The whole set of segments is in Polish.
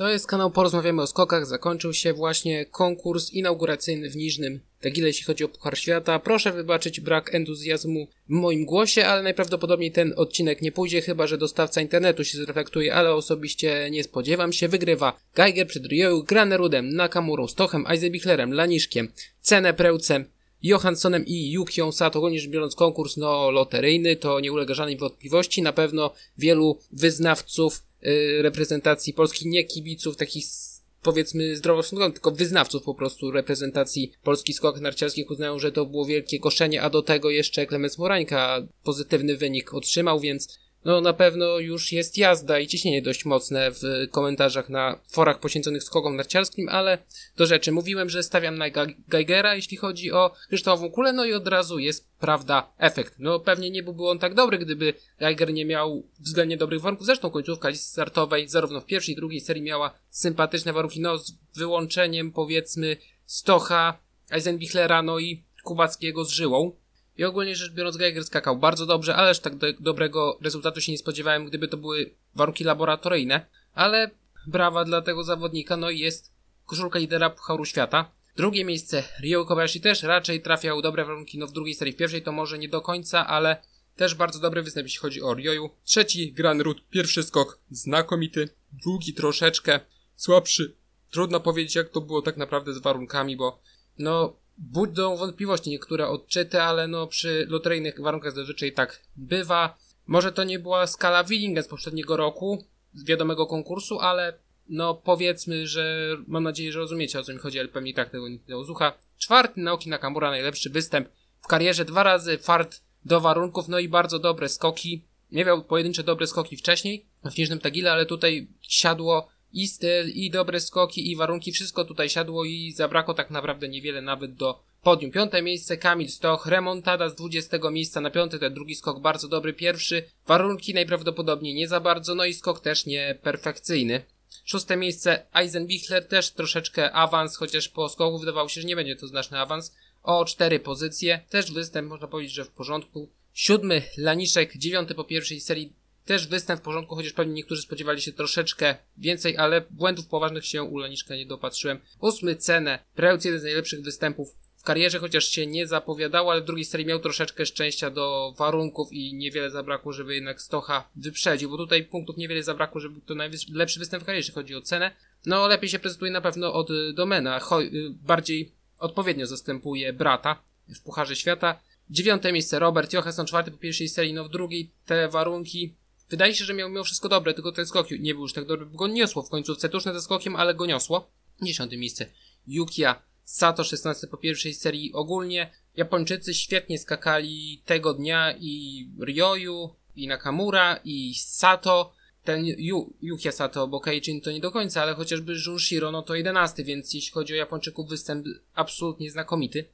To jest kanał Porozmawiamy o skokach. Zakończył się właśnie konkurs inauguracyjny w Niżnym Tagile, jeśli chodzi o Puchar Świata. Proszę wybaczyć brak entuzjazmu w moim głosie, ale najprawdopodobniej ten odcinek nie pójdzie, chyba że dostawca internetu się zreflektuje, ale osobiście nie spodziewam się. Wygrywa Geiger przed Ryo, Granerudem, Nakamurą, Stochem, Eisebichlerem, Laniszkiem, Cenę Prełcem, Johanssonem i Yukią Sato, ogólnie biorąc konkurs no, loteryjny, to nie ulega żadnej wątpliwości. Na pewno wielu wyznawców Y, reprezentacji Polski, nie kibiców takich powiedzmy zdroworozsądkowych, tylko wyznawców po prostu reprezentacji polskich skokach narciarskich uznają, że to było wielkie koszenie, a do tego jeszcze Klemens Morańka pozytywny wynik otrzymał, więc no na pewno już jest jazda i ciśnienie dość mocne w komentarzach na forach poświęconych skokom narciarskim, ale do rzeczy. Mówiłem, że stawiam na Geigera, jeśli chodzi o kryształową kulę, no i od razu jest, prawda, efekt. No pewnie nie byłby on tak dobry, gdyby Geiger nie miał względnie dobrych warunków. Zresztą końcówka startowej zarówno w pierwszej i drugiej serii miała sympatyczne warunki, no z wyłączeniem powiedzmy Stocha, Eisenbichlera, no i Kubackiego z Żyłą. I ogólnie rzecz biorąc, Geiger skakał bardzo dobrze, ależ tak do, dobrego rezultatu się nie spodziewałem, gdyby to były warunki laboratoryjne. Ale brawa dla tego zawodnika, no i jest koszulka lidera Pucharu Świata. Drugie miejsce Ryo Kobayashi też raczej trafiał dobre warunki, no w drugiej serii, w pierwszej to może nie do końca, ale też bardzo dobry występ, jeśli chodzi o Ryoju. Trzeci Gran Root, pierwszy skok znakomity, długi troszeczkę, słabszy. Trudno powiedzieć jak to było tak naprawdę z warunkami, bo no budzą wątpliwości niektóre odczyty, ale no przy loteryjnych warunkach zazwyczaj tak bywa. Może to nie była skala Willingen z poprzedniego roku, z wiadomego konkursu, ale no powiedzmy, że mam nadzieję, że rozumiecie o co mi chodzi, ale pewnie tak tego nikt nie usłucha. Czwarty Naoki Nakamura, najlepszy występ w karierze, dwa razy fart do warunków, no i bardzo dobre skoki. Nie miał pojedyncze dobre skoki wcześniej w Niżnym Tagile, ale tutaj siadło i styl, i dobre skoki, i warunki, wszystko tutaj siadło i zabrakło tak naprawdę niewiele nawet do podium. Piąte miejsce Kamil Stoch, remontada z 20 miejsca na piąte, ten drugi skok bardzo dobry, pierwszy, warunki najprawdopodobniej nie za bardzo, no i skok też nie perfekcyjny. Szóste miejsce Eisenbichler, też troszeczkę awans, chociaż po skoku wydawało się, że nie będzie to znaczny awans, o cztery pozycje, też występ można powiedzieć, że w porządku. Siódmy Laniszek, dziewiąty po pierwszej serii też występ w porządku, chociaż pewnie niektórzy spodziewali się troszeczkę więcej, ale błędów poważnych się u nie dopatrzyłem. Ósmy cenę. Prełc jeden z najlepszych występów w karierze, chociaż się nie zapowiadało, ale w drugiej serii miał troszeczkę szczęścia do warunków i niewiele zabrakło, żeby jednak Stocha wyprzedził, bo tutaj punktów niewiele zabrakło, żeby to najlepszy występ w karierze, chodzi o cenę. No, lepiej się prezentuje na pewno od Domena, y, bardziej odpowiednio zastępuje brata w Pucharze Świata. Dziewiąte miejsce Robert Johansson, czwarty po pierwszej serii, no w drugiej te warunki Wydaje się, że miał mimo wszystko dobre, tylko ten skok nie był już tak dobry, bo go niosło w końcówce, tuszne ze skokiem, ale go niosło. Dziesiąte miejsce. Yukia Sato, 16 po pierwszej serii. Ogólnie Japończycy świetnie skakali tego dnia i Ryoyu, i Nakamura, i Sato. Ten Yu, Yukia Sato, bo Keijin to nie do końca, ale chociażby Junshiro, no to 11, więc jeśli chodzi o Japończyków, występ absolutnie znakomity.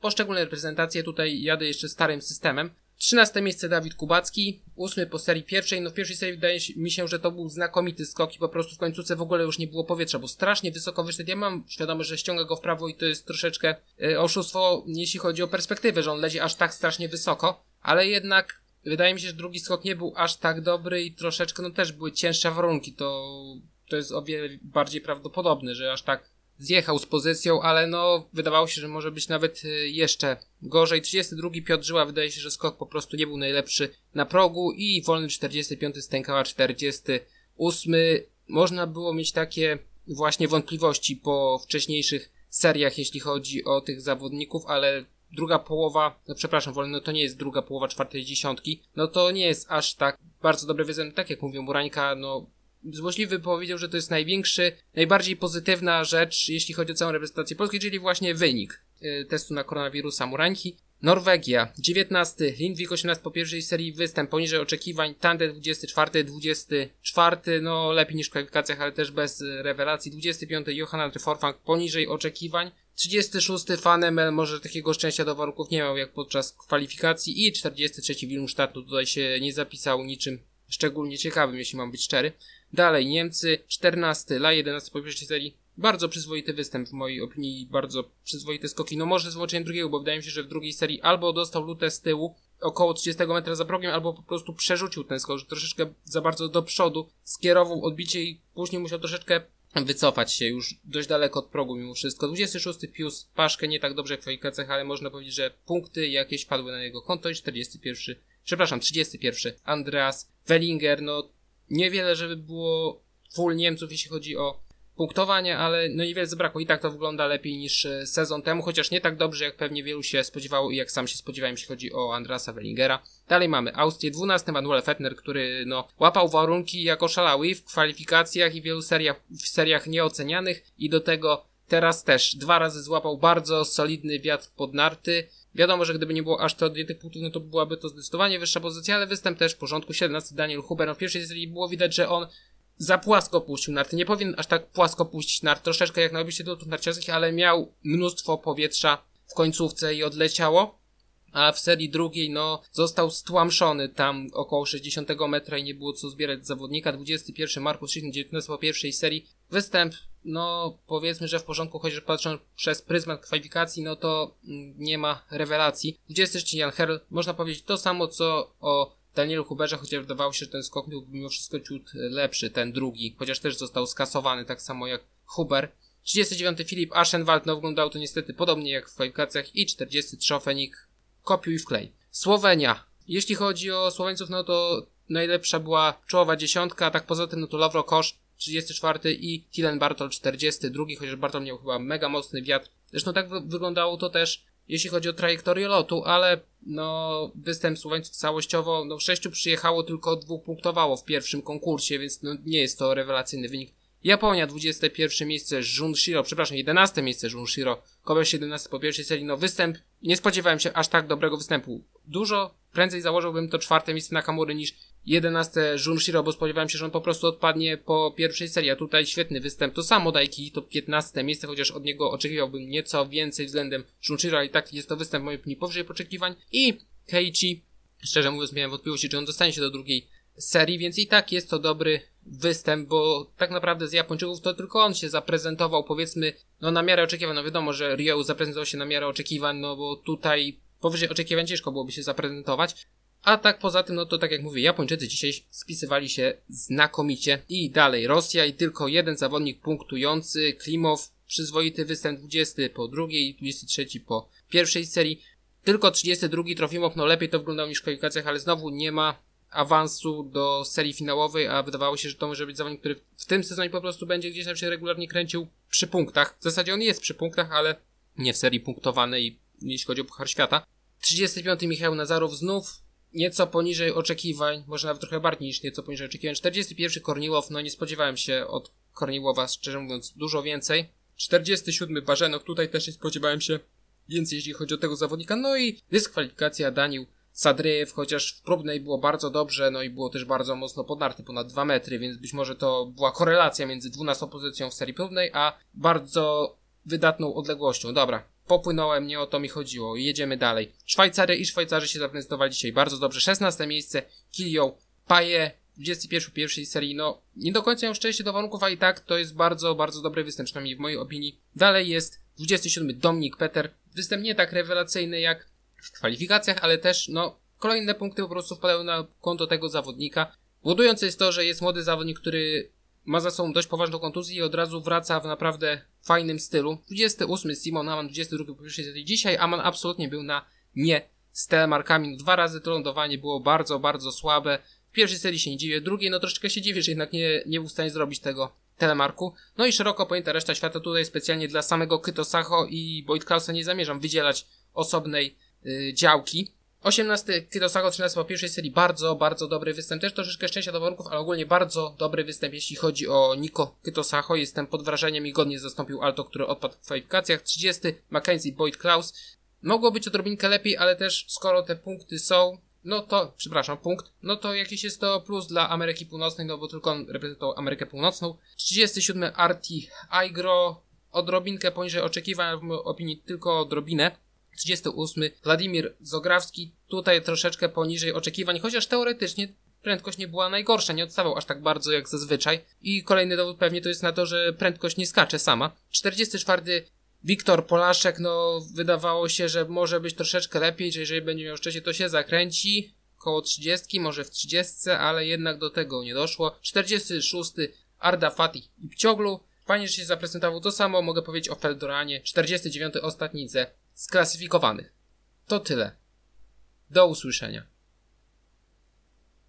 Poszczególne reprezentacje tutaj jadę jeszcze starym systemem. 13 miejsce Dawid Kubacki, 8 po serii pierwszej. No w pierwszej serii wydaje mi się, że to był znakomity skok i po prostu w końcówce w ogóle już nie było powietrza, bo strasznie wysoko wyszedł. Ja mam świadomość, że ściąga go w prawo i to jest troszeczkę y, oszustwo, jeśli chodzi o perspektywę, że on leci aż tak strasznie wysoko, ale jednak wydaje mi się, że drugi skok nie był aż tak dobry i troszeczkę no też były cięższe warunki. To, to jest o wiele bardziej prawdopodobne, że aż tak zjechał z pozycją, ale no wydawało się, że może być nawet y, jeszcze gorzej. 32 Piotr Żyła, wydaje się, że skok po prostu nie był najlepszy na progu i wolny 45 stękała 48. Można było mieć takie właśnie wątpliwości po wcześniejszych seriach, jeśli chodzi o tych zawodników, ale druga połowa, no przepraszam, wolny, no to nie jest druga połowa czwartej dziesiątki, no to nie jest aż tak bardzo dobry wyzem, tak jak mówią Burańka, no złośliwy powiedział, że to jest największy, najbardziej pozytywna rzecz, jeśli chodzi o całą reprezentację Polski, czyli właśnie wynik y, testu na koronawirusa Murańki. Norwegia, 19, Lindvik 18 po pierwszej serii występ poniżej oczekiwań, Tande 24, 24, no lepiej niż w kwalifikacjach, ale też bez rewelacji, 25, Johanna Forfang poniżej oczekiwań, 36 Fanemel może takiego szczęścia do warunków nie miał jak podczas kwalifikacji i 43 Wilmstadt tutaj się nie zapisał niczym szczególnie ciekawym, jeśli mam być szczery. Dalej, Niemcy 14, La 11 po pierwszej serii. Bardzo przyzwoity występ w mojej opinii, bardzo przyzwoite skoki. No może z wyłączeniem drugiego, bo wydaje mi się, że w drugiej serii albo dostał lutę z tyłu, około 30 metra za progiem, albo po prostu przerzucił ten skok, że troszeczkę za bardzo do przodu skierował odbicie i później musiał troszeczkę wycofać się już dość daleko od progu mimo wszystko. 26 Pius Paszkę nie tak dobrze jak w kwalifikacjach, ale można powiedzieć, że punkty jakieś padły na jego konto i 41, przepraszam, 31 Andreas Wellinger, no niewiele żeby było full Niemców jeśli chodzi o punktowanie, ale no niewiele zabrakło. I tak to wygląda lepiej niż e, sezon temu, chociaż nie tak dobrze, jak pewnie wielu się spodziewało i jak sam się spodziewałem, jeśli chodzi o Andrasa Wellingera. Dalej mamy Austrię 12, Manuel Fettner, który no, łapał warunki jako szalały w kwalifikacjach i wielu seriach, w seriach nieocenianych i do tego teraz też dwa razy złapał bardzo solidny wiatr pod narty. Wiadomo, że gdyby nie było aż to tych punktów, no to byłaby to zdecydowanie wyższa pozycja, ale występ też w porządku. 17 Daniel Huber, no w pierwszej serii było widać, że on za płasko puścił narty. Nie powinien aż tak płasko puścić nart, troszeczkę jak na obiście lotów narciarskich, ale miał mnóstwo powietrza w końcówce i odleciało. A w serii drugiej, no, został stłamszony tam około 60 metra i nie było co zbierać zawodnika. 21 Markus Schiffner, 19 po pierwszej serii. Występ, no, powiedzmy, że w porządku, chociaż patrząc przez pryzmat kwalifikacji, no to mm, nie ma rewelacji. 23 Jan Herl, można powiedzieć to samo, co o Danielu Huberze, chociaż wydawało się, że ten skok był mimo wszystko ciut lepszy, ten drugi, chociaż też został skasowany, tak samo jak Huber. 39 Filip Aschenwald, no wyglądał to niestety podobnie jak w kwalifikacjach i 40 Trzofenik, kopiuj wklej. Słowenia. Jeśli chodzi o Słoweńców, no to najlepsza była czołowa dziesiątka, a tak poza tym no to Lovro Kosz 34 i Tilen Bartol 42, chociaż Bartol miał chyba mega mocny wiatr. Zresztą tak wyglądało to też jeśli chodzi o trajektorię lotu, ale no, występ Słoweńców całościowo, no w sześciu przyjechało, tylko dwóch punktowało w pierwszym konkursie, więc no, nie jest to rewelacyjny wynik. Japonia 21 miejsce Junshiro, przepraszam, 11 miejsce Junshiro, Kobayashi 17 po pierwszej serii, no występ, nie spodziewałem się aż tak dobrego występu. Dużo prędzej założyłbym to czwarte miejsce na Kamury niż 11 Junshiro, bo spodziewałem się, że on po prostu odpadnie po pierwszej serii, a tutaj świetny występ. To samo Daiki, to 15 miejsce, chociaż od niego oczekiwałbym nieco więcej względem Junshiro, i tak jest to występ mojej opinii powyżej oczekiwań. I Keiichi, szczerze mówiąc miałem wątpliwości, czy on dostanie się do drugiej serii, więc i tak jest to dobry występ, bo tak naprawdę z Japończyków to tylko on się zaprezentował, powiedzmy, no na miarę oczekiwań. No wiadomo, że Ryo zaprezentował się na miarę oczekiwań, no bo tutaj powyżej oczekiwań ciężko byłoby się zaprezentować. A tak poza tym, no to tak jak mówię, Japończycy dzisiaj spisywali się znakomicie. I dalej Rosja i tylko jeden zawodnik punktujący, Klimow, przyzwoity występ 20 po drugiej, 23 po pierwszej serii. Tylko 32 Trofimow, no lepiej to wyglądało niż w kwalifikacjach, ale znowu nie ma awansu do serii finałowej, a wydawało się, że to może być zawodnik, który w tym sezonie po prostu będzie gdzieś tam się regularnie kręcił przy punktach. W zasadzie on jest przy punktach, ale nie w serii punktowanej, jeśli chodzi o Puchar Świata. 35 Michał Nazarow znów nieco poniżej oczekiwań, może nawet trochę bardziej niż nieco poniżej oczekiwań. 41 Korniłow, no nie spodziewałem się od Korniłowa, szczerze mówiąc, dużo więcej. 47 Barzenok, tutaj też nie spodziewałem się więcej, jeśli chodzi o tego zawodnika. No i dyskwalifikacja Danił Sadryjew, chociaż w próbnej było bardzo dobrze, no i było też bardzo mocno podnarty, ponad 2 metry, więc być może to była korelacja między 12 pozycją w serii próbnej, a bardzo wydatną odległością. Dobra, popłynąłem, nie o to mi chodziło. Jedziemy dalej. Szwajcary i Szwajcarzy się zaprezentowali dzisiaj bardzo dobrze. 16 miejsce, Kilio, Paje, 21 pierwszej serii. No, nie do końca ją szczęście do warunków, a i tak to jest bardzo, bardzo dobry występ, przynajmniej w mojej opinii. Dalej jest 27 Dominik Peter. Występ nie tak rewelacyjny jak w kwalifikacjach, ale też, no, kolejne punkty po prostu wpadały na konto tego zawodnika. Budujące jest to, że jest młody zawodnik, który ma za sobą dość poważną kontuzję i od razu wraca w naprawdę fajnym stylu. 28 Simon Aman, 22 po pierwszej serii. Dzisiaj Aman absolutnie był na nie z telemarkami. Dwa razy to lądowanie było bardzo, bardzo słabe. W pierwszej serii się nie dziwię, drugiej no troszeczkę się dziwię, że jednak nie, nie był w stanie zrobić tego telemarku. No i szeroko pojęta reszta świata tutaj specjalnie dla samego Kyto Sacho i Boyd Klausa nie zamierzam wydzielać osobnej działki. 18 Kidosago 13 po pierwszej serii bardzo, bardzo dobry występ. Też troszeczkę szczęścia do warunków, ale ogólnie bardzo dobry występ, jeśli chodzi o Niko Kytosacho. Jestem pod wrażeniem i godnie zastąpił Alto, który odpadł w kwalifikacjach. 30 Mackenzie Boyd Klaus. Mogło być odrobinkę lepiej, ale też skoro te punkty są, no to, przepraszam, punkt, no to jakiś jest to plus dla Ameryki Północnej, no bo tylko on reprezentował Amerykę Północną. 37 Arti Aigro, odrobinkę poniżej oczekiwań, w opinii tylko odrobinę. 38 Władimir Zograwski, tutaj troszeczkę poniżej oczekiwań, chociaż teoretycznie prędkość nie była najgorsza, nie odstawał aż tak bardzo jak zazwyczaj. I kolejny dowód pewnie to jest na to, że prędkość nie skacze sama. 44 Wiktor Polaszek, no wydawało się, że może być troszeczkę lepiej, że jeżeli będzie miał szczęście, to się zakręci. Koło 30, może w 30, ale jednak do tego nie doszło. 46 Arda Fatih i Pcioglu. Fajnie, że się zaprezentował. To samo mogę powiedzieć o Feldoranie. 49. ostatnicę sklasyfikowanych. To tyle. Do usłyszenia.